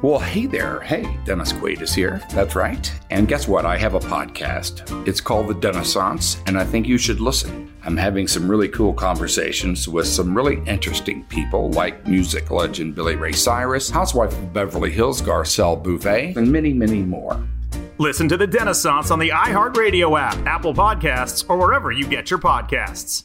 Well, hey there. Hey, Dennis Quaid is here. That's right. And guess what? I have a podcast. It's called The Dennissance, and I think you should listen. I'm having some really cool conversations with some really interesting people like music legend Billy Ray Cyrus, housewife of Beverly Hills Garcelle Beauvais, and many, many more. Listen to The Dennissance on the iHeartRadio app, Apple Podcasts, or wherever you get your podcasts.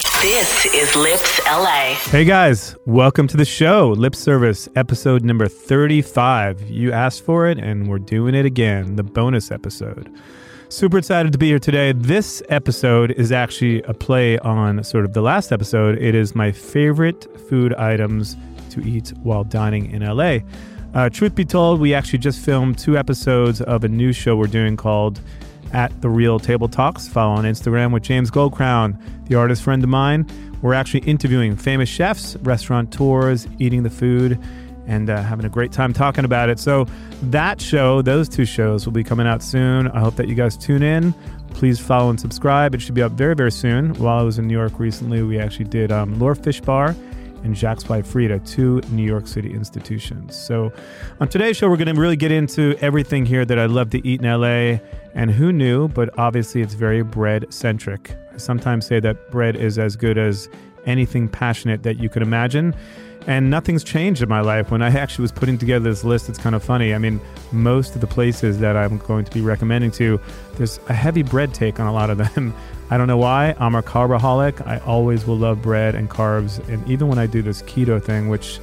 This is Lips LA. Hey guys, welcome to the show. Lip Service, episode number 35. You asked for it, and we're doing it again, the bonus episode. Super excited to be here today. This episode is actually a play on sort of the last episode. It is my favorite food items to eat while dining in LA. Uh, truth be told, we actually just filmed two episodes of a new show we're doing called at the Real Table Talks. Follow on Instagram with James Goldcrown, the artist friend of mine. We're actually interviewing famous chefs, restaurateurs, eating the food, and uh, having a great time talking about it. So that show, those two shows, will be coming out soon. I hope that you guys tune in. Please follow and subscribe. It should be up very, very soon. While I was in New York recently, we actually did um, Lure Fish Bar and Jack's by Freda, two New York City institutions. So, on today's show, we're going to really get into everything here that I love to eat in LA. And who knew, but obviously it's very bread centric. I sometimes say that bread is as good as anything passionate that you could imagine. And nothing's changed in my life. When I actually was putting together this list, it's kind of funny. I mean, most of the places that I'm going to be recommending to, there's a heavy bread take on a lot of them. I don't know why. I'm a carbaholic. I always will love bread and carbs. And even when I do this keto thing, which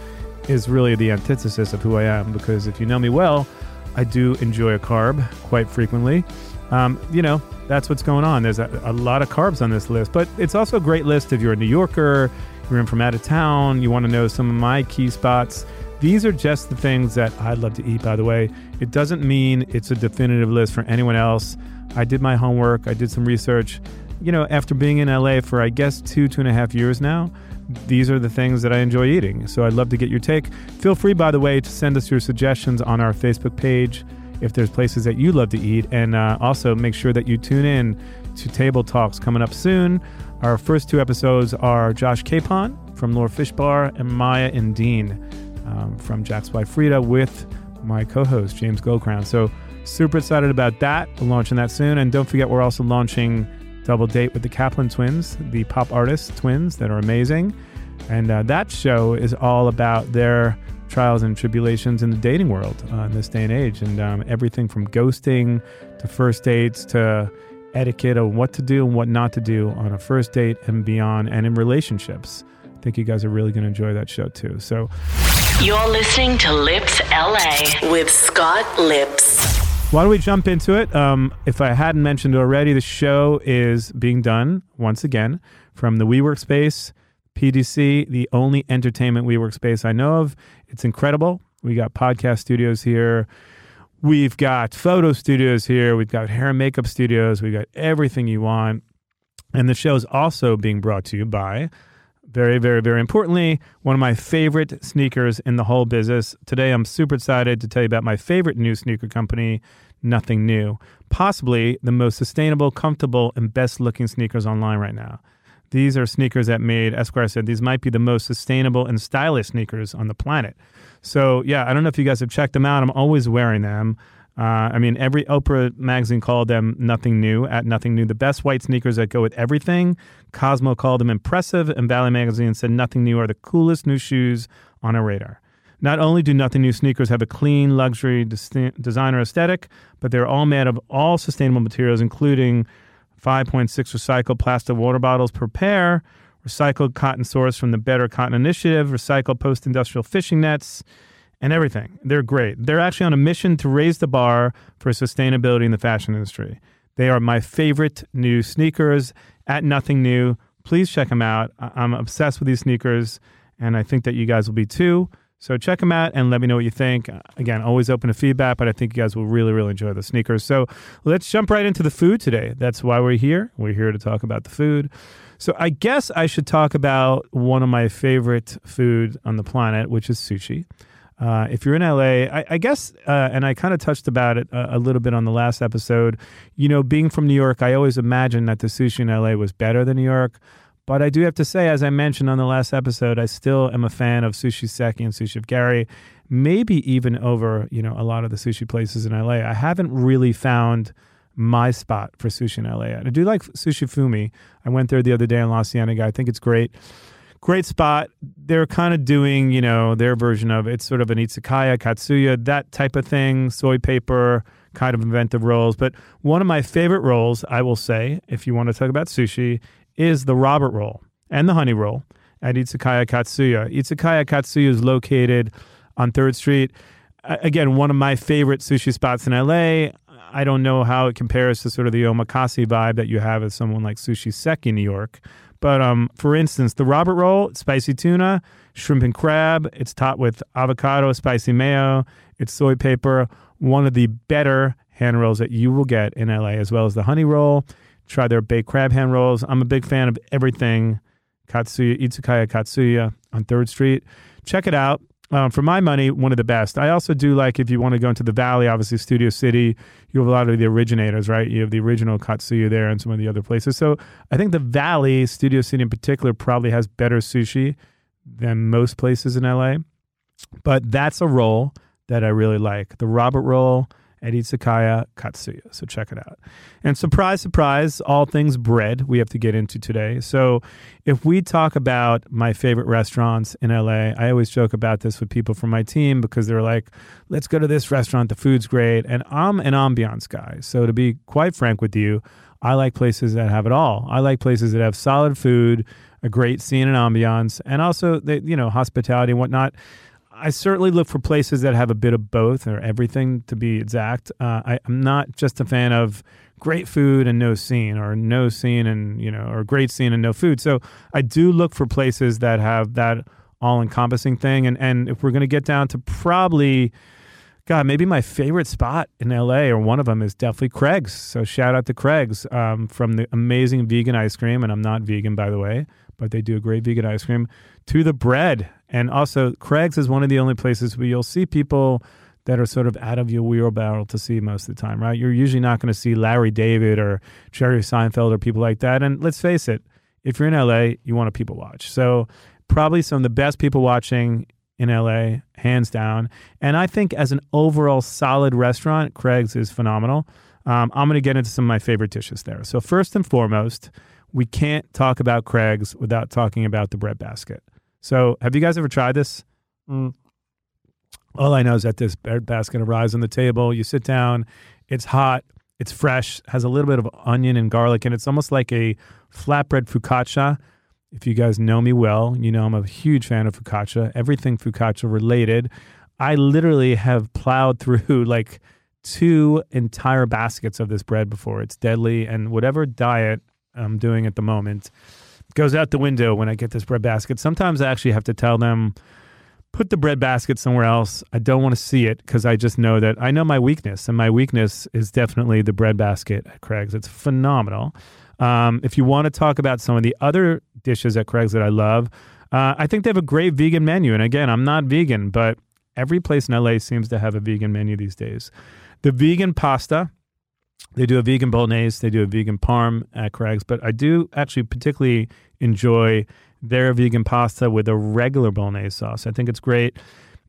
is really the antithesis of who I am, because if you know me well, I do enjoy a carb quite frequently. Um, you know, that's what's going on. There's a, a, lot of carbs on this list, but it's also a great list if you're a New Yorker, you're in from out of town, you want to know some of my key spots. These are just the things that I'd love to eat, by the way. It doesn't mean it's a definitive list for anyone else. I did my homework, I did some research you know, after being in LA for, I guess, two, two and a half years now, these are the things that I enjoy eating. So I'd love to get your take. Feel free, by the way, to send us your suggestions on our Facebook page if there's places that you love to eat. And uh, also make sure that you tune in to Table Talks coming up soon. Our first two episodes are Josh Capon from Lure Fish Bar and Maya and Dean um, from Jack's by Freda with my co host, James Goldcrown. So super excited about that. We're launching that soon. And don't forget, we're also launching double date with the Kaplan twins, the pop artist twins that are amazing. And uh, that show is all about their trials and tribulations in the dating world uh, in this day and age, and um, everything from ghosting to first dates to etiquette of what to do and what not to do on a first date and beyond, and in relationships. I think you guys are really going to enjoy that show too. So, you're listening to Lips LA with Scott Lips. Why don't we jump into it? Um, if I hadn't mentioned already, the show is being done once again from the WeWork space, PDC, the only entertainment WeWork space I know of. It's incredible. We got podcast studios here. We've got photo studios here. We've got hair and makeup studios. We've got everything you want. And the show is also being brought to you by, very, very, very importantly, one of my favorite sneakers in the whole business. Today, I'm super excited to tell you about my favorite new sneaker company, Nothing New. Possibly the most sustainable, comfortable, and best looking sneakers online right now. These are sneakers that made, Esquire said, these might be the most sustainable and stylish sneakers on the planet. So, yeah, I don't know if you guys have checked them out. I'm always wearing them. Uh, I mean, every Oprah magazine called them nothing new at nothing new. The best white sneakers that go with everything. Cosmo called them impressive, and Valley magazine said nothing new are the coolest new shoes on our radar. Not only do nothing new sneakers have a clean, luxury designer aesthetic, but they're all made of all sustainable materials, including 5.6 recycled plastic water bottles per pair, recycled cotton sourced from the Better Cotton Initiative, recycled post industrial fishing nets, and everything. They're great. They're actually on a mission to raise the bar for sustainability in the fashion industry. They are my favorite new sneakers at Nothing New. Please check them out. I'm obsessed with these sneakers, and I think that you guys will be too. So check them out and let me know what you think. Again, always open to feedback, but I think you guys will really, really enjoy the sneakers. So let's jump right into the food today. That's why we're here. We're here to talk about the food. So I guess I should talk about one of my favorite food on the planet, which is sushi. Uh, if you're in LA, I, I guess, uh, and I kind of touched about it a, a, little bit on the last episode. You know, being from New York, I always imagined that the sushi in LA was better than New York. But I do have to say, as I mentioned on the last episode, I still am a fan of Sushi Seki and Sushi of Gari, maybe even over, you know, a lot of the sushi places in LA. I haven't really found my spot for sushi in LA. I do like Sushi Fumi. I went there the other day in La Cienega. I think it's great. Great spot. They're kind of doing, you know, their version of it's sort of an izakaya, katsuya, that type of thing, soy paper, kind of inventive rolls. But one of my favorite rolls, I will say, if you want to talk about sushi, is the Robert roll and the honey roll at Izakaya Katsuya. Izakaya Katsuya is located on 3rd Street. Again, one of my favorite sushi spots in LA. I don't know how it compares to sort of the omakase vibe that you have as someone like Sushi Seki in New York. But um, for instance, the Robert roll, spicy tuna, shrimp and crab. It's topped with avocado, spicy mayo. It's soy paper. One of the better hand rolls that you will get in LA, as well as the honey roll. Try their baked crab hand rolls. I'm a big fan of everything Katsuya, Izakaya Katsuya on 3rd Street. Check it out. Um, for my money, one of the best. I also do like if you want to go into the Valley, obviously Studio City, you have a lot of the originators, right? You have the original Katsuya there and some of the other places. So I think the Valley, Studio City in particular, probably has better sushi than most places in LA. But that's a roll that I really like. The Robert roll at Izakaya Katsuya. So check it out. And surprise, surprise, all things bread we have to get into today. So if we talk about my favorite restaurants in LA, I always joke about this with people from my team because they're like, let's go to this restaurant, the food's great. And I'm an ambiance guy. So to be quite frank with you, I like places that have it all. I like places that have solid food, a great scene and ambiance, and also, the, you know, hospitality and whatnot. I certainly look for places that have a bit of both or everything to be exact. Uh, I, am not just a fan of great food and no scene or no scene and, you know, or great scene and no food. So I do look for places that have that all encompassing thing. And, and if we're going to get down to probably, God, maybe my favorite spot in LA or one of them is definitely Craig's. So shout out to Craig's um, from the amazing vegan ice cream. And I'm not vegan, by the way, but they do a great vegan ice cream to the bread. And also, Craig's is one of the only places where you'll see people that are sort of out of your wheelbarrow to see most of the time, right? You're usually not going to see Larry David or Jerry Seinfeld or people like that. And let's face it, if you're in LA, you want to people watch. So, probably some of the best people watching in LA, hands down. And I think as an overall solid restaurant, Craig's is phenomenal. Um, I'm going to get into some of my favorite dishes there. So, first and foremost, we can't talk about Craig's without talking about the bread basket. So, have you guys ever tried this? Mm. All I know is that this bread basket arrives on the table. You sit down, it's hot, it's fresh, has a little bit of onion and garlic, and it's almost like a flatbread focaccia. If you guys know me well, you know I'm a huge fan of focaccia, everything focaccia related. I literally have plowed through like two entire baskets of this bread before. It's deadly, and whatever diet I'm doing at the moment goes out the window when I get this bread basket. Sometimes I actually have to tell them, put the bread basket somewhere else. I don't want to see it because I just know that I know my weakness, and my weakness is definitely the bread basket at Craig's. It's phenomenal. Um, if you want to talk about some of the other dishes at Craig's that I love, uh, I think they have a great vegan menu. And again, I'm not vegan, but every place in LA seems to have a vegan menu these days. The vegan pasta, they do a vegan bolognese, they do a vegan parm at Craig's, but I do actually particularly enjoy their vegan pasta with a regular bolognese sauce. I think it's great.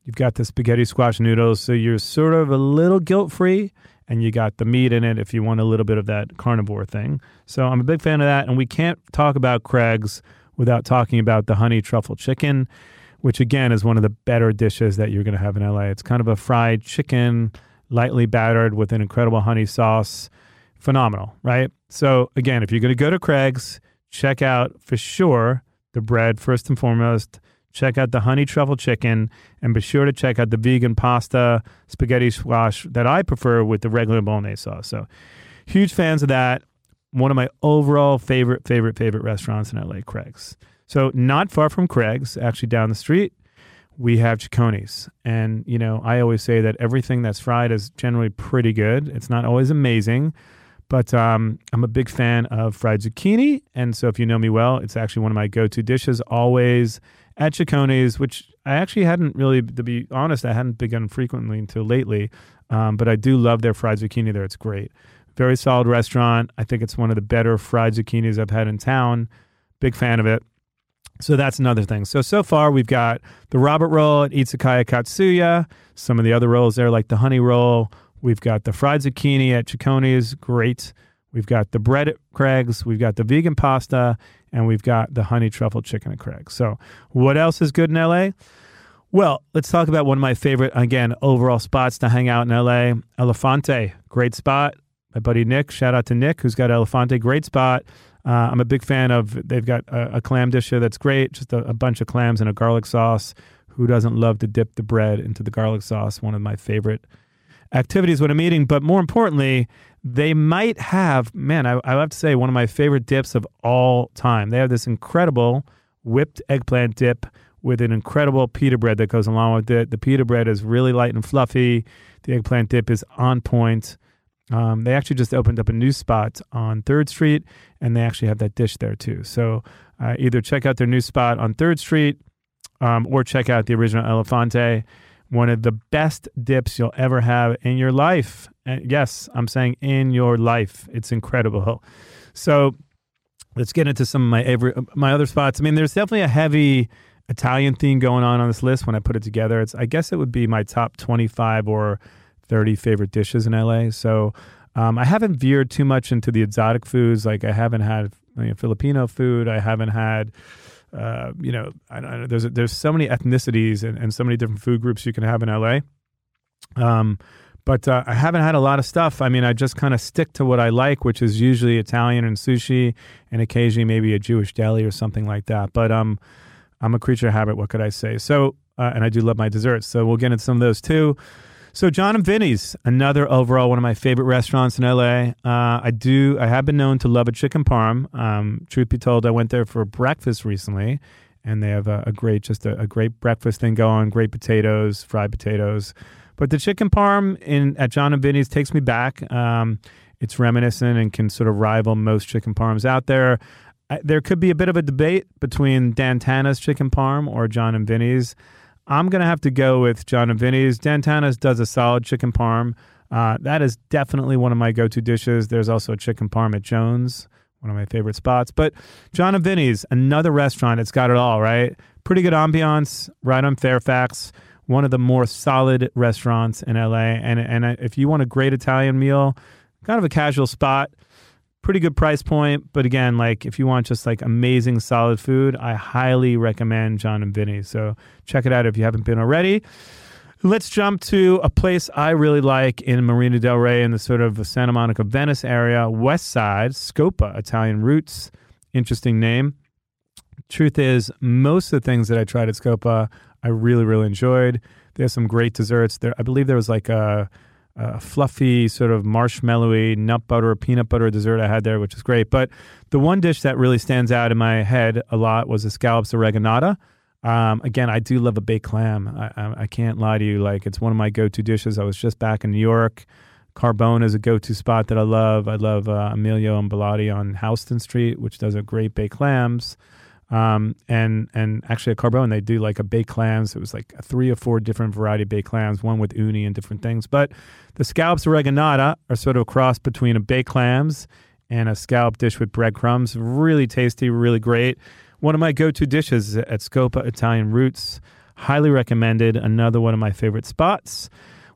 You've got the spaghetti squash noodles, so you're sort of a little guilt free, and you got the meat in it if you want a little bit of that carnivore thing. So I'm a big fan of that, and we can't talk about Craig's without talking about the honey truffle chicken, which again is one of the better dishes that you're going to have in LA. It's kind of a fried chicken, lightly battered with an incredible honey sauce. Phenomenal, right? So again, if you're going to go to Craig's, check out for sure the bread first and foremost. Check out the honey truffle chicken and be sure to check out the vegan pasta spaghetti squash that I prefer with the regular bolognese sauce. So, huge fans of that. One of my overall favorite, favorite, favorite restaurants in LA, Craig's. So, not far from Craig's, actually down the street, we have Cecconi's. And, you know, I always say that everything that's fried is generally pretty good. It's not always amazing, but um, I'm a big fan of fried zucchini. And so, if you know me well, it's actually one of my go to dishes always at Cecconi's, which I actually hadn't really, to be honest, I hadn't begun frequently until lately. Um, but I do love their fried zucchini there. It's great. Very solid restaurant. I think it's one of the better fried zucchinis I've had in town. Big fan of it. So that's another thing. So so far we've got the Robert roll at Izakaya Katsuya. Some of the other rolls there, like the honey roll. We've got the fried zucchini at Cecconi's, great. We've got the bread at Craig's. We've got the vegan pasta, and we've got the honey truffle chicken at Craig's. So, what else is good in LA? Well, let's talk about one of my favorite, again, overall spots to hang out in LA. Elephante, great spot. My buddy Nick, shout out to Nick, who's got Elephante, great spot. Uh, I'm a big fan of. They've got a, a clam dish here that's great. Just a, a, bunch of clams and a garlic sauce. Who doesn't love to dip the bread into the garlic sauce? One of my favorite activities when I'm eating. But more importantly, they might have, man, I, I have to say, one of my favorite dips of all time. They have this incredible whipped eggplant dip with an incredible pita bread that goes along with it. The pita bread is really light and fluffy. The eggplant dip is on point. Um, they actually just opened up a new spot on Third Street, and they actually have that dish there too. So uh, either check out their new spot on Third Street, um, or check out the original Elephante one of the best dips you'll ever have in your life. And uh, yes, I'm saying in your life. It's incredible. So let's get into some of my every, my other spots. I mean, there's definitely a heavy Italian theme going on on this list when I put it together. It's I guess it would be my top 25 or 30 favorite dishes in LA. So um, I haven't veered too much into the exotic foods. Like I haven't had Filipino food. I haven't had uh, you know, I, I, there's there's so many ethnicities and, and so many different food groups you can have in LA. Um, but uh, I haven't had a lot of stuff. I mean, I just kind of stick to what I like, which is usually Italian and sushi, and occasionally maybe a Jewish deli or something like that. But um, I'm a creature of habit. What could I say? So, uh, and I do love my desserts. So we'll get into some of those too. So Jon and Vinny's, another overall one of my favorite restaurants in LA. Uh, I do, I have been known to love a chicken parm. Um, truth be told, I went there for breakfast recently, and they have a, a great, just a, a, great breakfast thing going. Great potatoes, fried potatoes. But the chicken parm in at Jon and Vinny's takes me back. Um, it's reminiscent and can sort of rival most chicken parms out there. I, there could be a bit of a debate between Dan Tana's chicken parm or Jon and Vinny's. I'm going to have to go with Jon and Vinny's. Dan Tana's does a solid chicken parm. Uh, that is definitely one of my go to dishes. There's also a chicken parm at Jones, one of my favorite spots. But Jon and Vinny's, another restaurant, it's got it all, right? Pretty good ambiance, right on Fairfax. One of the more solid restaurants in LA. And, and if you want a great Italian meal, kind of a casual spot, pretty good price point. But again, like if you want just like amazing solid food, I highly recommend Jon and Vinny. So check it out if you haven't been already. Let's jump to a place I really like in Marina Del Rey in the sort of Santa Monica, Venice area, West Side, Scopa, Italian roots. Interesting name. Truth is, most of the things that I tried at Scopa, I really, really enjoyed. There's some great desserts there. I believe there was like a a fluffy, sort of marshmallowy nut butter, peanut butter dessert I had there, which is great. But the one dish that really stands out in my head a lot was the scallops oreganata. Um, again, I do love a baked clam. I, I, I, can't lie to you. Like, it's one of my go to dishes. I was just back in New York Carbone is a go-to spot that I love. I love uh, Emilio and Ballato on Houston Street, which does a great baked clams. Um, and and actually at Carbone they do like a baked clams. It was like three or four different variety of baked clams, one with uni and different things. But the scallops oreganata are sort of a cross between a baked clams and a scallop dish with breadcrumbs. Really tasty, really great. One of my go-to dishes at Scopa Italian Roots. Highly recommended. Another one of my favorite spots.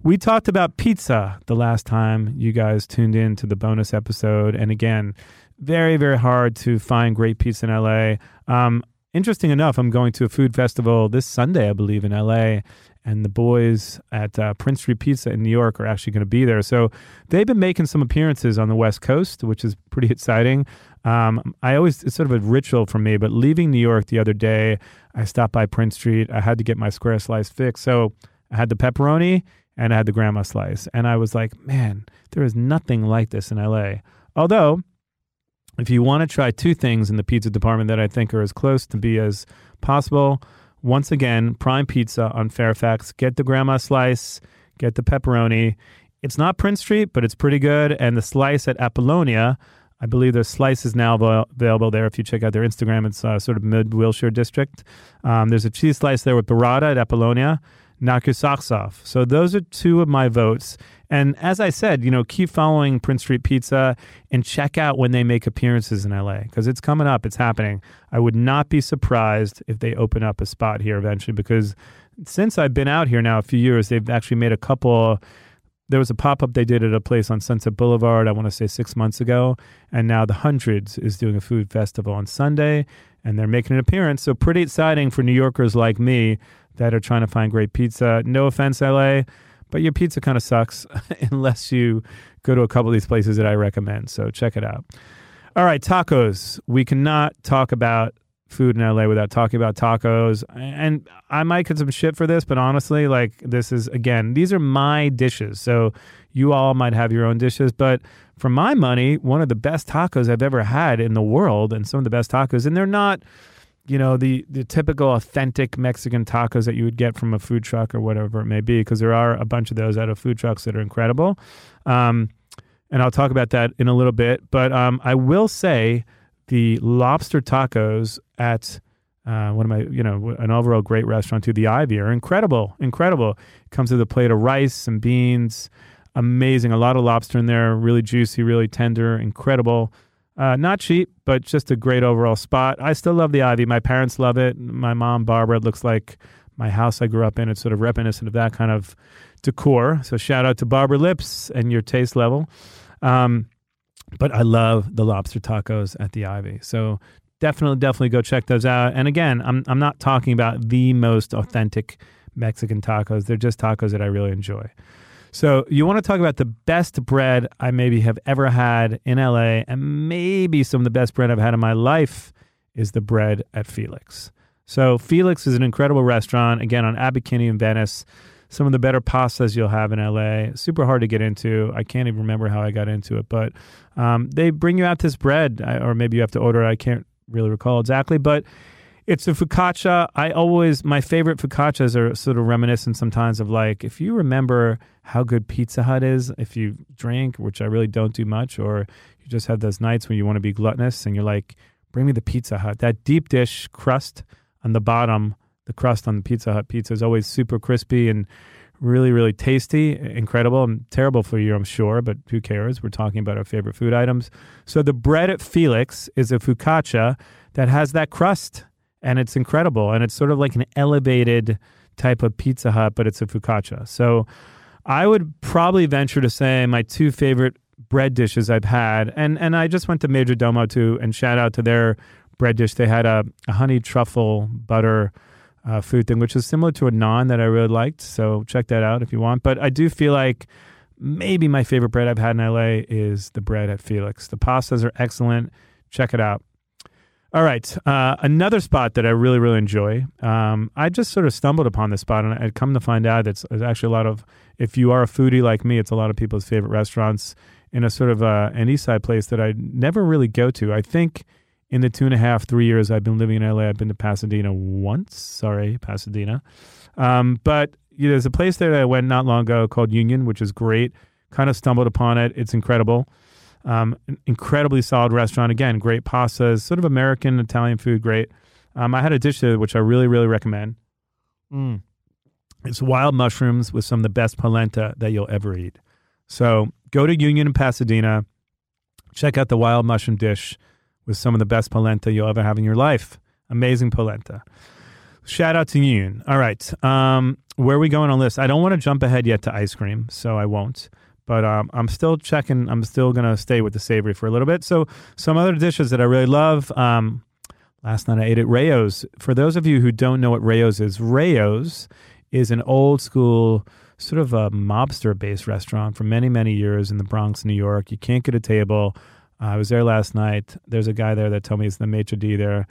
We talked about pizza the last time you guys tuned in to the bonus episode. And again, very, very hard to find great pizza in LA. Um, interesting enough, I'm going to a food festival this Sunday, I believe, in LA. And the boys at uh, Prince Street Pizza in New York are actually going to be there. So they've been making some appearances on the West Coast, which is pretty exciting. Um, I always, it's sort of a ritual for me, but leaving New York the other day, I stopped by Prince Street. I had to get my square slice fixed. So I had the pepperoni and I had the grandma slice. And I was like, man, there is nothing like this in LA. Although, if you want to try two things in the pizza department that I think are as close to be as possible, once again, Prime Pizza on Fairfax, get the grandma slice, get the pepperoni. It's not Prince Street, but it's pretty good. And the slice at Apollonia, I believe there's slices now available there. If you check out their Instagram, it's uh, sort of mid Wilshire district. Um, there's a cheese slice there with burrata at Apollonia off. So those are two of my votes. And as I said, you know, keep following Prince Street Pizza and check out when they make appearances in LA because it's coming up, it's happening. I would not be surprised if they open up a spot here eventually because since I've been out here now a few years, they've actually made a couple. There was a pop up they did at a place on Sunset Boulevard, I want to say six months ago. And now the Hundreds is doing a food festival on Sunday and they're making an appearance. So, pretty exciting for New Yorkers like me that are trying to find great pizza. No offense, LA, but your pizza kind of sucks unless you go to a couple of these places that I recommend. So check it out. All right, tacos. We cannot talk about food in LA without talking about tacos. And I might get some shit for this, but honestly, like this is again, these are my dishes. So you all might have your own dishes, but for my money, one of the best tacos I've ever had in the world and some of the best tacos and they're not you know the the typical authentic Mexican tacos that you would get from a food truck or whatever it may be, because there are a bunch of those out of food trucks that are incredible. Um, and I'll talk about that in a little bit. But um, I will say the lobster tacos at uh, one of my, you know, an overall great restaurant too, the Ivy, are incredible, incredible. Comes with a plate of rice and beans, amazing. A lot of lobster in there, really juicy, really tender, incredible. Uh, not cheap, but just a great overall spot. I still love the Ivy. My parents love it. My mom, Barbara, looks like my house I grew up in. It's sort of reminiscent of that kind of decor. So shout out to Barbara Lips and your taste level. Um, but I love the lobster tacos at the Ivy. So definitely, definitely go check those out. And again, I'm I'm not talking about the most authentic Mexican tacos. They're just tacos that I really enjoy. So you want to talk about the best bread I maybe have ever had in LA, and maybe some of the best bread I've had in my life is the bread at Felix. So Felix is an incredible restaurant, again on Kinney in Venice. Some of the better pastas you'll have in LA. Super hard to get into. I can't even remember how I got into it, but um, they bring you out this bread, or maybe you have to order it. I can't really recall exactly, but it's a focaccia. I always my favorite focaccias are sort of reminiscent sometimes of like if you remember how good Pizza Hut is, if you drink, which I really don't do much, or you just have those nights when you want to be gluttonous and you're like, bring me the Pizza Hut. That deep dish crust on the bottom, the crust on the Pizza Hut pizza is always super crispy and really, really tasty, incredible, and terrible for you, I'm sure, but who cares? We're talking about our favorite food items. So the bread at Felix is a focaccia that has that crust and it's incredible. And it's sort of like an elevated type of Pizza Hut, but it's a focaccia. So I would probably venture to say my two favorite bread dishes I've had, and and I just went to Majordomo too, and shout out to their bread dish. They had a, a honey truffle butter uh, food thing, which is similar to a naan that I really liked. So check that out if you want. But I do feel like maybe my favorite bread I've had in LA is the bread at Felix. The pastas are excellent. Check it out. All right. Uh, another spot that I really, really enjoy. Um, I just sort of stumbled upon this spot, and I'd come to find out it's, it's, actually a lot of, if you are a foodie like me, it's a lot of people's favorite restaurants in a sort of uh, an East Side place that I never really go to. I think in the two and a half, three years I've been living in LA, I've been to Pasadena once. Sorry, Pasadena. Um, but you know, there's a place there that I went not long ago called Union, which is great. kind of stumbled upon it. It's incredible. Um, incredibly solid restaurant. Again, great pastas, sort of American Italian food, great. Um, I had a dish there which I really, really recommend. Mm. It's wild mushrooms with some of the best polenta that you'll ever eat. So go to Union in Pasadena, check out the wild mushroom dish with some of the best polenta you'll ever have in your life. Amazing polenta. Shout out to Union. All right. Um, where are we going on this? I don't want to jump ahead yet to ice cream, so I won't. But um, I'm still checking. I'm still going to stay with the savory for a little bit. So, some other dishes that I really love. Um, last night I ate at Rao's. For those of you who don't know what Rao's is, Rao's is an old school, sort of a mobster based restaurant for many, many years in the Bronx, New York. You can't get a table. Uh, I was there last night. There's a guy there that told me it's the maitre d' there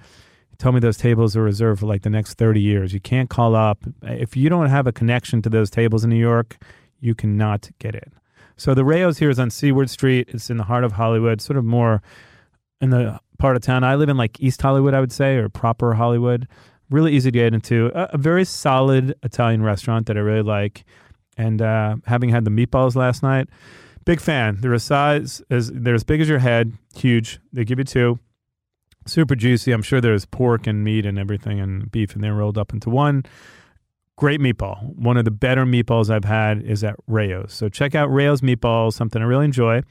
tell me those tables are reserved for like the next 30 years. You can't call up. If you don't have a connection to those tables in New York, you cannot get in. So the Rao's here is on Seward Street. It's in the heart of Hollywood, sort of more in the part of town. I live in like East Hollywood, I would say, or proper Hollywood. Really easy to get into. A, a very solid Italian restaurant that I really like. And uh, having had the meatballs last night, big fan. They're a size as they're as big as your head, huge. They give you two super juicy. I'm sure there's pork and meat and everything and beef and they're rolled up into one. Great meatball. One of the better meatballs I've had is at Rao's. So check out Rao's meatballs, something I really enjoy.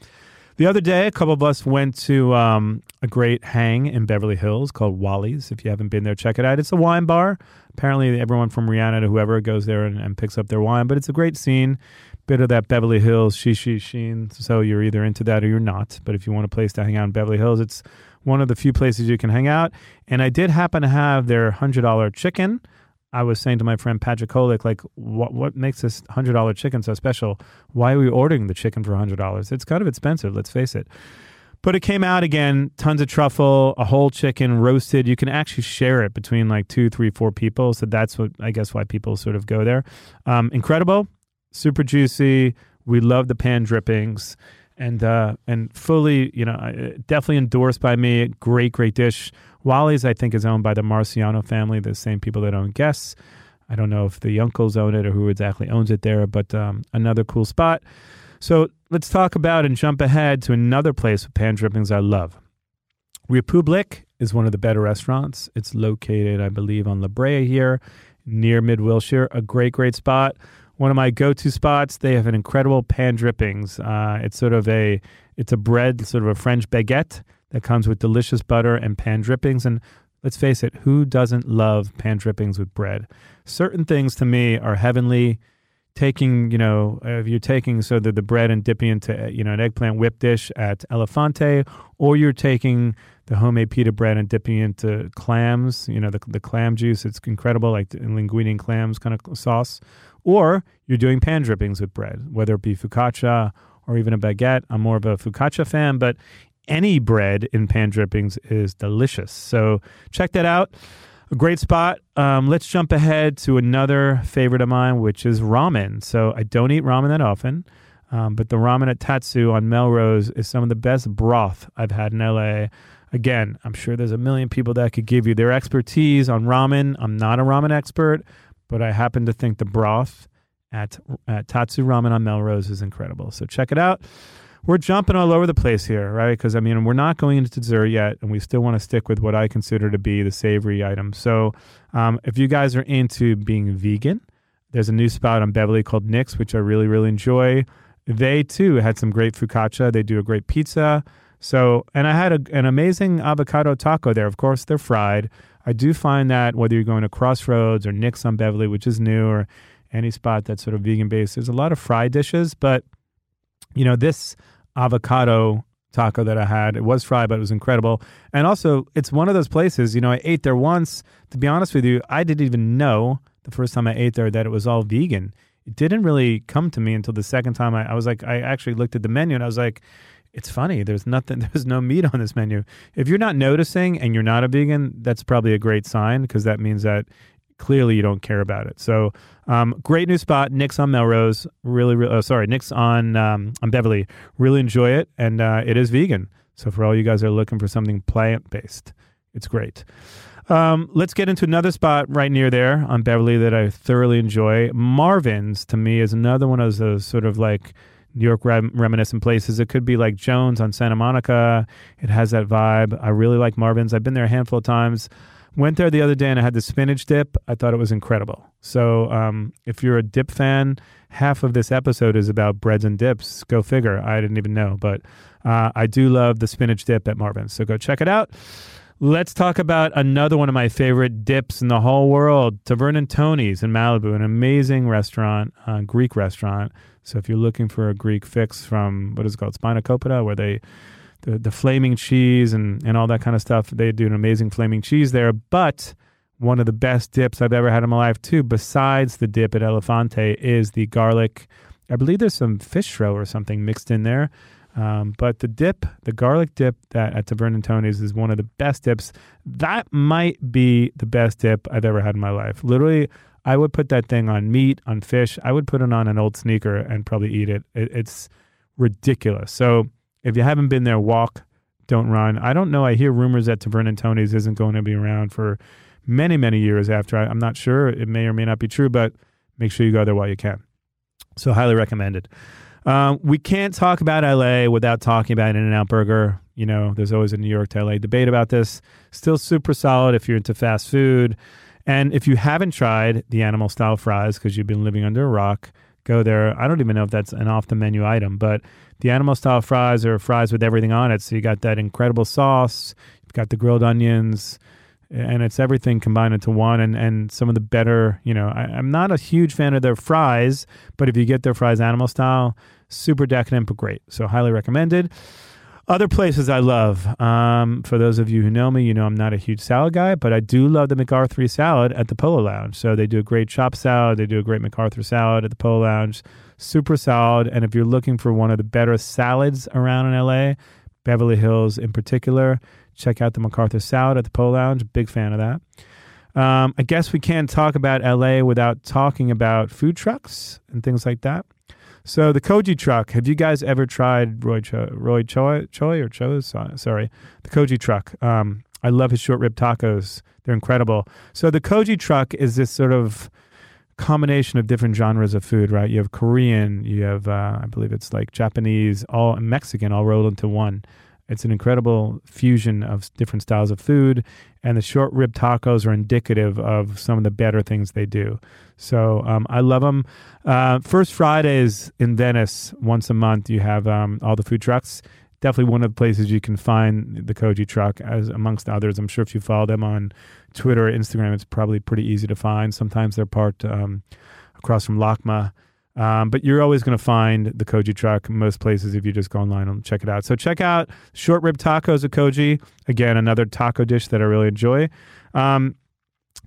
The other day, a couple of us went to um, a great hang in Beverly Hills called Wally's. If you haven't been there, check it out. It's a wine bar. Apparently, everyone from Rihanna to whoever goes there and, and picks up their wine, but it's a great scene. Bit of that Beverly Hills shishi sheen. So you're either into that or you're not. But if you want a place to hang out in Beverly Hills, it's one of the few places you can hang out. And I did happen to have their $100 chicken. I was saying to my friend Patrick Kolick, like, what what makes this hundred dollar chicken so special? Why are we ordering the chicken for hundred dollars? It's kind of expensive, let's face it. But it came out again, tons of truffle, a whole chicken roasted. You can actually share it between like two, three, four people. So that's what I guess why people sort of go there. Um, incredible, super juicy. We love the pan drippings and uh, and fully, you know, definitely endorsed by me. Great, great dish. Wally's, I think, is owned by the Marciano family, the same people that own Guess. I don't know if the uncles own it or who exactly owns it there, but um, another cool spot. So let's talk about and jump ahead to another place with pan drippings I love. Republic is one of the better restaurants. It's located, I believe, on La Brea here, near Mid Wilshire. A great, great spot one of my go-to spots. They have an incredible pan drippings. Uh, it's sort of a it's a bread, sort of a French baguette that comes with delicious butter and pan drippings. And let's face it, who doesn't love pan drippings with bread? Certain things to me are heavenly. Taking, you know, if you're taking so that the bread and dipping into, you know, an eggplant whip dish at Elephante, or you're taking the homemade pita bread and dipping into clams, you know, the, the clam juice, it's incredible, like linguine and clams kind of sauce or you're doing pan drippings with bread, whether it be focaccia or even a baguette. I'm more of a focaccia fan, but any bread in pan drippings is delicious. So check that out. A great spot. Um, let's jump ahead to another favorite of mine, which is ramen. So I don't eat ramen that often, um, but the ramen at Tatsu on Melrose is some of the best broth I've had in LA. Again, I'm sure there's a million people that could give you their expertise on ramen. I'm not a ramen expert, but I happen to think the broth at, at Tatsu Ramen on Melrose is incredible. So check it out. We're jumping all over the place here, right? Because I mean, we're not going into dessert yet, and we still want to stick with what I consider to be the savory item. So, um, if you guys are into being vegan, there's a new spot on Beverly called Nic's, which I really, really enjoy. They too had some great focaccia. They do a great pizza. So, and I had a, an amazing avocado taco there. Of course, they're fried. I do find that whether you're going to Crossroads or Nic's on Beverly, which is new, or any spot that's sort of vegan based, there's a lot of fried dishes. But, you know, this avocado taco that I had, it was fried, but it was incredible. And also, it's one of those places, you know, I ate there once. To be honest with you, I didn't even know the first time I ate there that it was all vegan. It didn't really come to me until the second time I, I was like, I actually looked at the menu and I was like, it's funny. There's nothing. There's no meat on this menu. If you're not noticing and you're not a vegan, that's probably a great sign because that means that clearly you don't care about it. So, um, great new spot. Nic's on Melrose. Really, really oh, sorry, Nic's on um, on Beverly. Really enjoy it, and uh, it is vegan. So for all you guys that are looking for something plant based, it's great. Um, let's get into another spot right near there on Beverly that I thoroughly enjoy. Marvin's to me is another one of those sort of like New York rem- reminiscent places. It could be like Jones on Santa Monica. It has that vibe. I really like Marvin's. I've been there a handful of times. Went there the other day and I had the spinach dip. I thought it was incredible. So um, if you're a dip fan, half of this episode is about breads and dips. Go figure. I didn't even know, but uh, I do love the spinach dip at Marvin's. So go check it out. Let's talk about another one of my favorite dips in the whole world, Taverna Tony's in Malibu, an amazing restaurant, uh, Greek restaurant. So if you're looking for a Greek fix from what is called, Spanakopita, where they the, the flaming cheese and, and all that kind of stuff. They do an amazing flaming cheese there. But one of the best dips I've ever had in my life, too, besides the dip at Elephante, is the garlic. I believe there's some fish roe or something mixed in there. Um, but the dip, the garlic dip that at Taverna Tony's is one of the best dips. That might be the best dip I've ever had in my life. Literally, I would put that thing on meat, on fish. I would put it on an old sneaker and probably eat it. it it's ridiculous. So if you haven't been there, walk, don't run. I don't know. I hear rumors that Taverna Tony's isn't going to be around for many, many years after. I, am not sure. It may or may not be true, but make sure you go there while you can. So, highly recommended. Uh, we can't talk about LA without talking about In N Out Burger. You know, there's always a New York to LA debate about this. Still super solid if you're into fast food. And if you haven't tried the animal style fries because you've been living under a rock, go there. I don't even know if that's an off the menu item, but the animal style fries are fries with everything on it. So you got that incredible sauce, you've got the grilled onions, and it's everything combined into one. And, and some of the better, you know, I, am not a huge fan of their fries, but if you get their fries animal style, super decadent, but great. So highly recommended. Other places I love. Um, for those of you who know me, you know I'm not a huge salad guy, but I do love the McCarthy salad at the Polo Lounge. So they do a great chop salad. They do a great McCarthy salad at the Polo Lounge. Super solid. And if you're looking for one of the better salads around in LA, Beverly Hills in particular, check out the McCarthy salad at the Polo Lounge. Big fan of that. Um, I guess we can't talk about LA without talking about food trucks and things like that. So the Kogi truck. Have you guys ever tried Roy Cho, Roy Choi, Choi or Cho's? Sorry, the Kogi truck. Um, I love his short rib tacos. They're incredible. So the Kogi truck is this sort of combination of different genres of food, right? You have Korean, you have uh, I believe it's like Japanese, all Mexican, all rolled into one. It's an incredible fusion of different styles of food, and the short rib tacos are indicative of some of the better things they do. So um, I love them. Uh, First Fridays in Venice, once a month, you have um, all the food trucks. Definitely one of the places you can find the Kogi truck, as amongst others. I'm sure if you follow them on Twitter or Instagram, it's probably pretty easy to find. Sometimes they're parked um, across from LACMA. Um, but you're always going to find the Kogi truck most places if you just go online and check it out. So check out short rib tacos at Kogi. Again, another taco dish that I really enjoy. Um,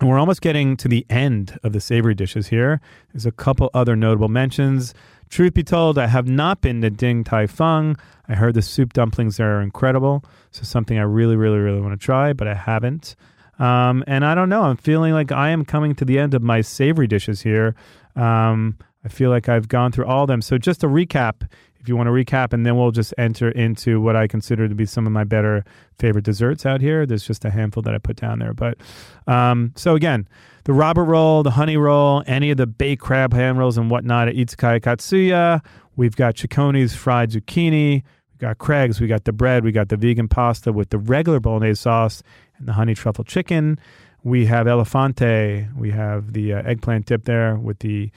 and we're almost getting to the end of the savory dishes here. There's a couple other notable mentions. Truth be told, I have not been to Din Tai Fung. I heard the soup dumplings there are incredible. So something I really, really, really want to try, but I haven't. Um, and I don't know. I'm feeling like I am coming to the end of my savory dishes here. Um, I feel like I've gone through all of them. So just a recap, if you want to recap, and then we'll just enter into what I consider to be some of my better favorite desserts out here. There's just a handful that I put down there. But um, so again, the Robert roll, the honey roll, any of the baked crab hand rolls and whatnot at Izakaya Katsuya. We've got Cecconi's fried zucchini. We've got Craig's. We got the bread. We got the vegan pasta with the regular bolognese sauce and the honey truffle chicken. We have Elephante. We have the uh, eggplant dip there with the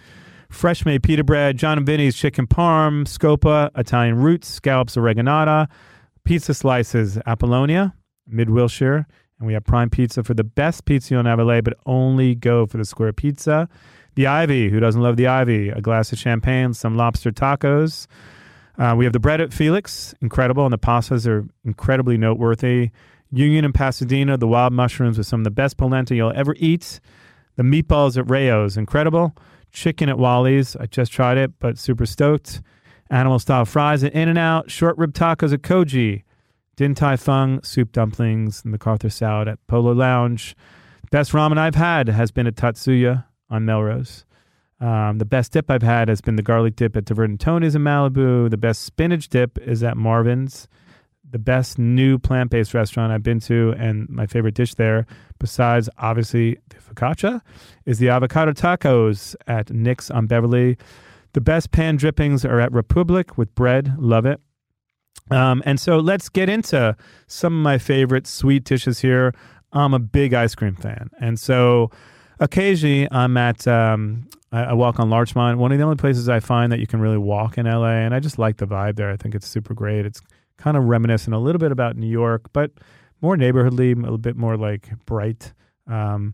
fresh made pita bread, Jon and Vinny's chicken parm, scopa, Italian roots, scallops oreganata, pizza slices, Apollonia, Mid Wilshire, and we have prime pizza for the best pizza ever lay, but only go for the square pizza. The Ivy, who doesn't love the Ivy? A glass of champagne, some lobster tacos. Uh, we have the bread at Felix, incredible, and the pastas are incredibly noteworthy. Union and Pasadena, the wild mushrooms with some of the best polenta you'll ever eat. The meatballs at Rao's, incredible chicken at Wally's. I just tried it, but super stoked. Animal style fries at In and Out, short rib tacos at Kogi, Din Tai Fung, soup dumplings, and McCarthy salad at Polo Lounge. Best ramen I've had has been at Tatsuya on Melrose. Um, the best dip I've had has been the garlic dip at Taverna Tony's in Malibu. The best spinach dip is at Marvin's the best new plant based restaurant I've been to, and my favorite dish there, besides obviously the focaccia, is the avocado tacos at Nic's on Beverly. The best pan drippings are at Republic with bread. Love it. Um, and so let's get into some of my favorite sweet dishes here. I'm a big ice cream fan. And so occasionally I'm at, um, I, I walk on Larchmont, one of the only places I find that you can really walk in LA. And I just like the vibe there. I think it's super great. It's kind of reminiscent a little bit about New York, but more neighborhoodly, a little bit more like bright. Um,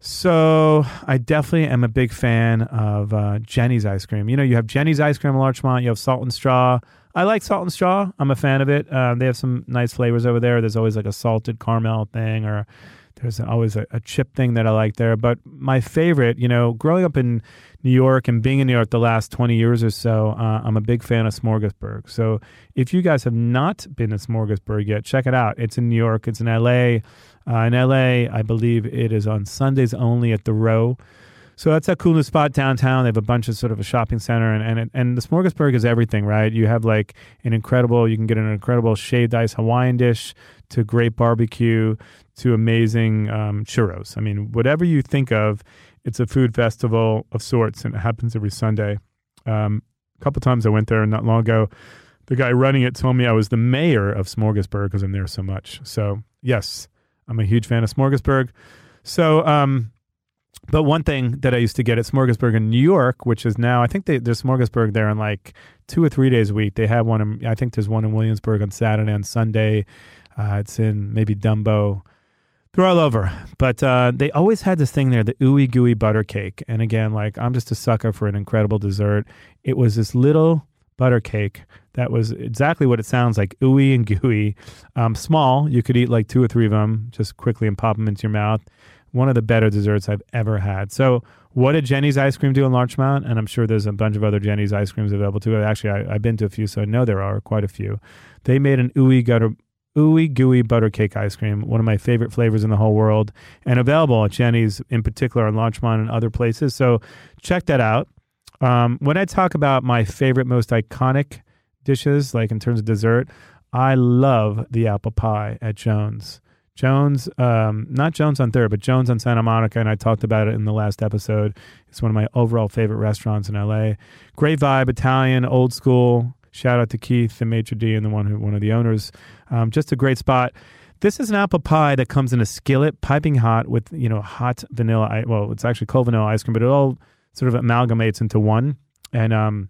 so I definitely am a big fan of uh, Jeni's ice cream. You know, you have Jeni's ice cream in Larchmont, you have Salt and Straw. I like Salt and Straw. I'm a fan of it. Uh, they have some nice flavors over there. There's always like a salted caramel thing, or there's always a, a chip thing that I like there. But my favorite, you know, growing up in New York and being in New York the last 20 years or so, uh, I'm a big fan of Smorgasburg. So if you guys have not been to Smorgasburg yet, check it out. It's in New York, it's in LA. Uh, in LA, I believe it is on Sundays only at the Row. So that's a cool new spot downtown. They have a bunch of sort of a shopping center, and and and the smorgasburg is everything, right? You have like an incredible, you can get an incredible shaved ice Hawaiian dish to great barbecue to amazing um, churros. I mean, whatever you think of, it's a food festival of sorts, and it happens every Sunday. Um, a couple times I went there not long ago. The guy running it told me I was the mayor of Smorgasburg because I'm there so much. So yes, I'm a huge fan of Smorgasburg. So, um, but one thing that I used to get at Smorgasburg in New York, which is now I think they, there's Smorgasburg there in like two or three days a week. They have one. In, I think there's one in Williamsburg on Saturday and Sunday. Uh, it's in maybe Dumbo. They're all over, but uh, they always had this thing there, the ooey gooey butter cake. And again, like I'm just a sucker for an incredible dessert. It was this little butter cake that was exactly what it sounds like ooey and gooey. Um, small, you could eat like two or three of them just quickly and pop them into your mouth. One of the better desserts I've ever had. So, what did Jeni's ice cream do in Larchmont? And I'm sure there's a bunch of other Jeni's ice creams available too. Actually, I, have been to a few, so I know there are quite a few. They made an ooey gutter, ooey gooey butter cake ice cream, one of my favorite flavors in the whole world, and available at Jeni's in particular on Larchmont and other places. So, check that out. Um, when I talk about my favorite, most iconic dishes, like in terms of dessert, I love the apple pie at Jones. Jones, um, not Jones on Third, but Jones on Santa Monica, and I talked about it in the last episode. It's one of my overall favorite restaurants in LA. Great vibe, Italian, old school. Shout out to Keith, the maitre d, and the one who one of the owners. Um, just a great spot. This is an apple pie that comes in a skillet, piping hot, with you know hot vanilla. Well, it's actually cold vanilla ice cream, but it all sort of amalgamates into one, and um,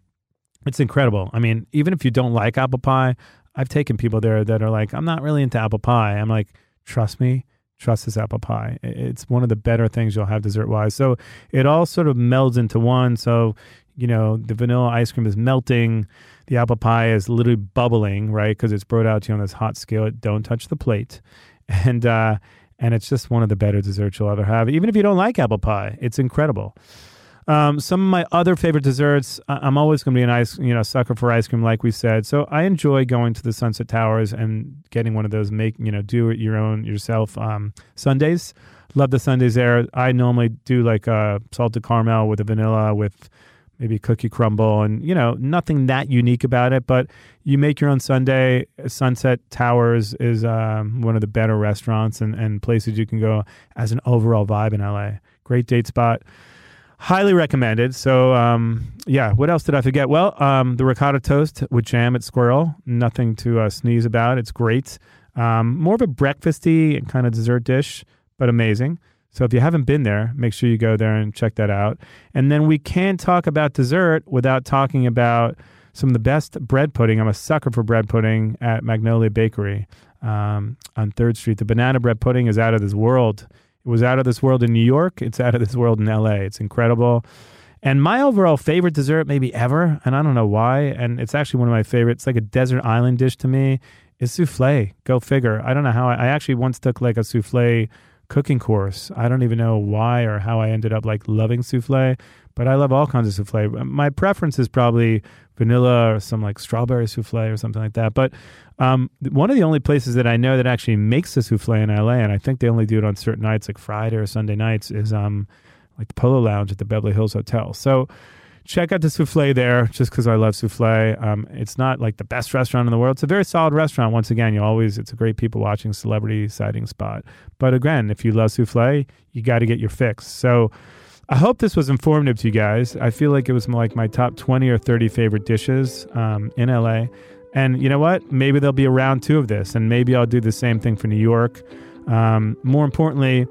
it's incredible. I mean, even if you don't like apple pie, I've taken people there that are like, I'm not really into apple pie. I'm like, trust me, trust this apple pie. It's one of the better things you'll have dessert wise. So it all sort of melds into one. So, you know, the vanilla ice cream is melting. The apple pie is literally bubbling, right? Because it's brought out to you on this hot skillet. Don't touch the plate. And, uh, and it's just one of the better desserts you'll ever have. Even if you don't like apple pie, it's incredible. Um, some of my other favorite desserts, I'm always going to be an ice, you know, sucker for ice cream, like we said. So I enjoy going to the Sunset Towers and getting one of those make, you know, do it your own yourself um, sundaes. Love the Sundays there. I normally do like a salted caramel with a vanilla with maybe cookie crumble and you know nothing that unique about it but you make your own sundae sunset towers is um, one of the better restaurants and, and places you can go as an overall vibe in la great date spot highly recommended. So, um, yeah, what else did I forget? Well, um, the ricotta toast with jam at Sqirl, nothing to uh, sneeze about. It's great. Um, more of a breakfasty kind of dessert dish, but amazing. So if you haven't been there, make sure you go there and check that out. And then we can't talk about dessert without talking about some of the best bread pudding. I'm a sucker for bread pudding at Magnolia Bakery um, on Third Street. The banana bread pudding is out of this world. It was out of this world in New York. It's out of this world in LA. It's incredible. And my overall favorite dessert, maybe ever, and I don't know why, and it's actually one of my favorites, like a desert island dish to me, is souffle. Go figure. I don't know how I, I actually once took like a souffle cooking course. I don't even know why or how I ended up like loving souffle, but I love all kinds of souffle. My preference is probably vanilla or some like strawberry souffle or something like that. But um, one of the only places that I know that actually makes the souffle in LA, and I think they only do it on certain nights, like Friday or Sunday nights, is um, like the Polo Lounge at the Beverly Hills Hotel. So check out the souffle there just because I love souffle. Um, it's not like the best restaurant in the world. It's a very solid restaurant. Once again, you always, it's a great people watching celebrity sighting spot. But again, if you love souffle, you got to get your fix. So, I hope this was informative to you guys. I feel like it was like my top 20 or 30 favorite dishes um, in LA. And you know what? Maybe there'll be a round two of this, and maybe I'll do the same thing for New York. Um, more importantly,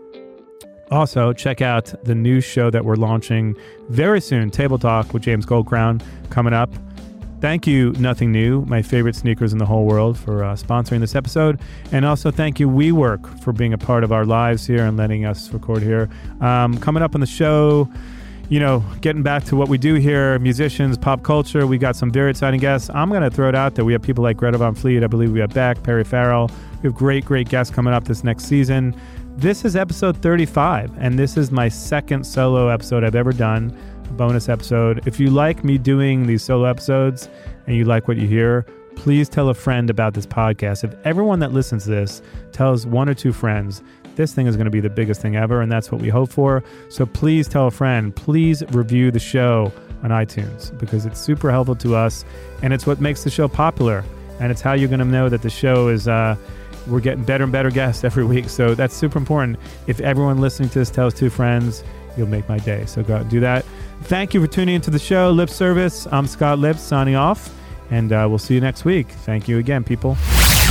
also check out the new show that we're launching very soon Table Talk with James Goldcrown coming up. Thank you, Nothing New, my favorite sneakers in the whole world, for uh, sponsoring this episode. And also thank you, WeWork, for being a part of our lives here and letting us record here. Um, coming up on the show, you know, getting back to what we do here, musicians, pop culture, we got some very exciting guests. I'm going to throw it out there. We have people like Greta Van Fleet. I believe we have Beck, Perry Farrell. We have great, great guests coming up this next season. This is episode 35, and this is my second solo episode I've ever done a bonus episode. If you like me doing these solo episodes and you like what you hear, please tell a friend about this podcast. If everyone that listens to this tells one or two friends, this thing is going to be the biggest thing ever, and that's what we hope for. So please tell a friend. Please review the show on iTunes because it's super helpful to us, and it's what makes the show popular. And it's how you're going to know that the show is. Uh, we're getting better and better guests every week, so that's super important. If everyone listening to this tells two friends, you'll make my day. So go out and do that. Thank you for tuning into the show, Lipps Service. I'm Scott Lipps signing off, and uh, we'll see you next week. Thank you again, people.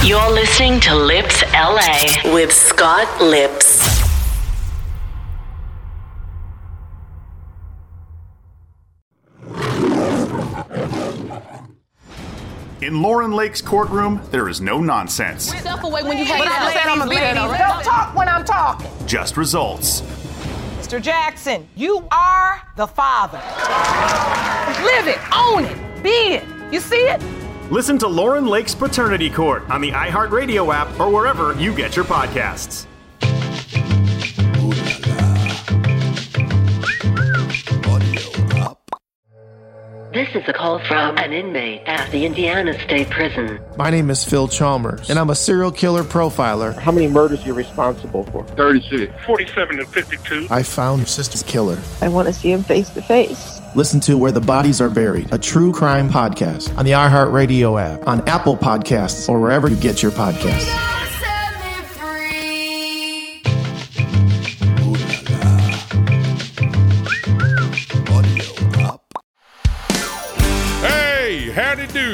You're listening to Lipps LA with Scott Lipps. In Lauren Lake's courtroom, there is no nonsense, Step away when you have But I just said I'm a lady. Don't talk when I'm talking. just results. Mr. Jackson, you are the father. Live it, own it, be it. You see it? Listen to Lauren Lake's Paternity Court on the iHeartRadio app or wherever you get your podcasts. This is a call from an inmate at the Indiana State Prison. My name is Phil Chalmers, and I'm a serial killer profiler. How many murders are you responsible for? 36. 47 and 52. I found Sister's killer. I want to see him face to face. Listen to Where the Bodies Are Buried, a true crime podcast on the iHeartRadio app, on Apple Podcasts, or wherever you get your podcasts.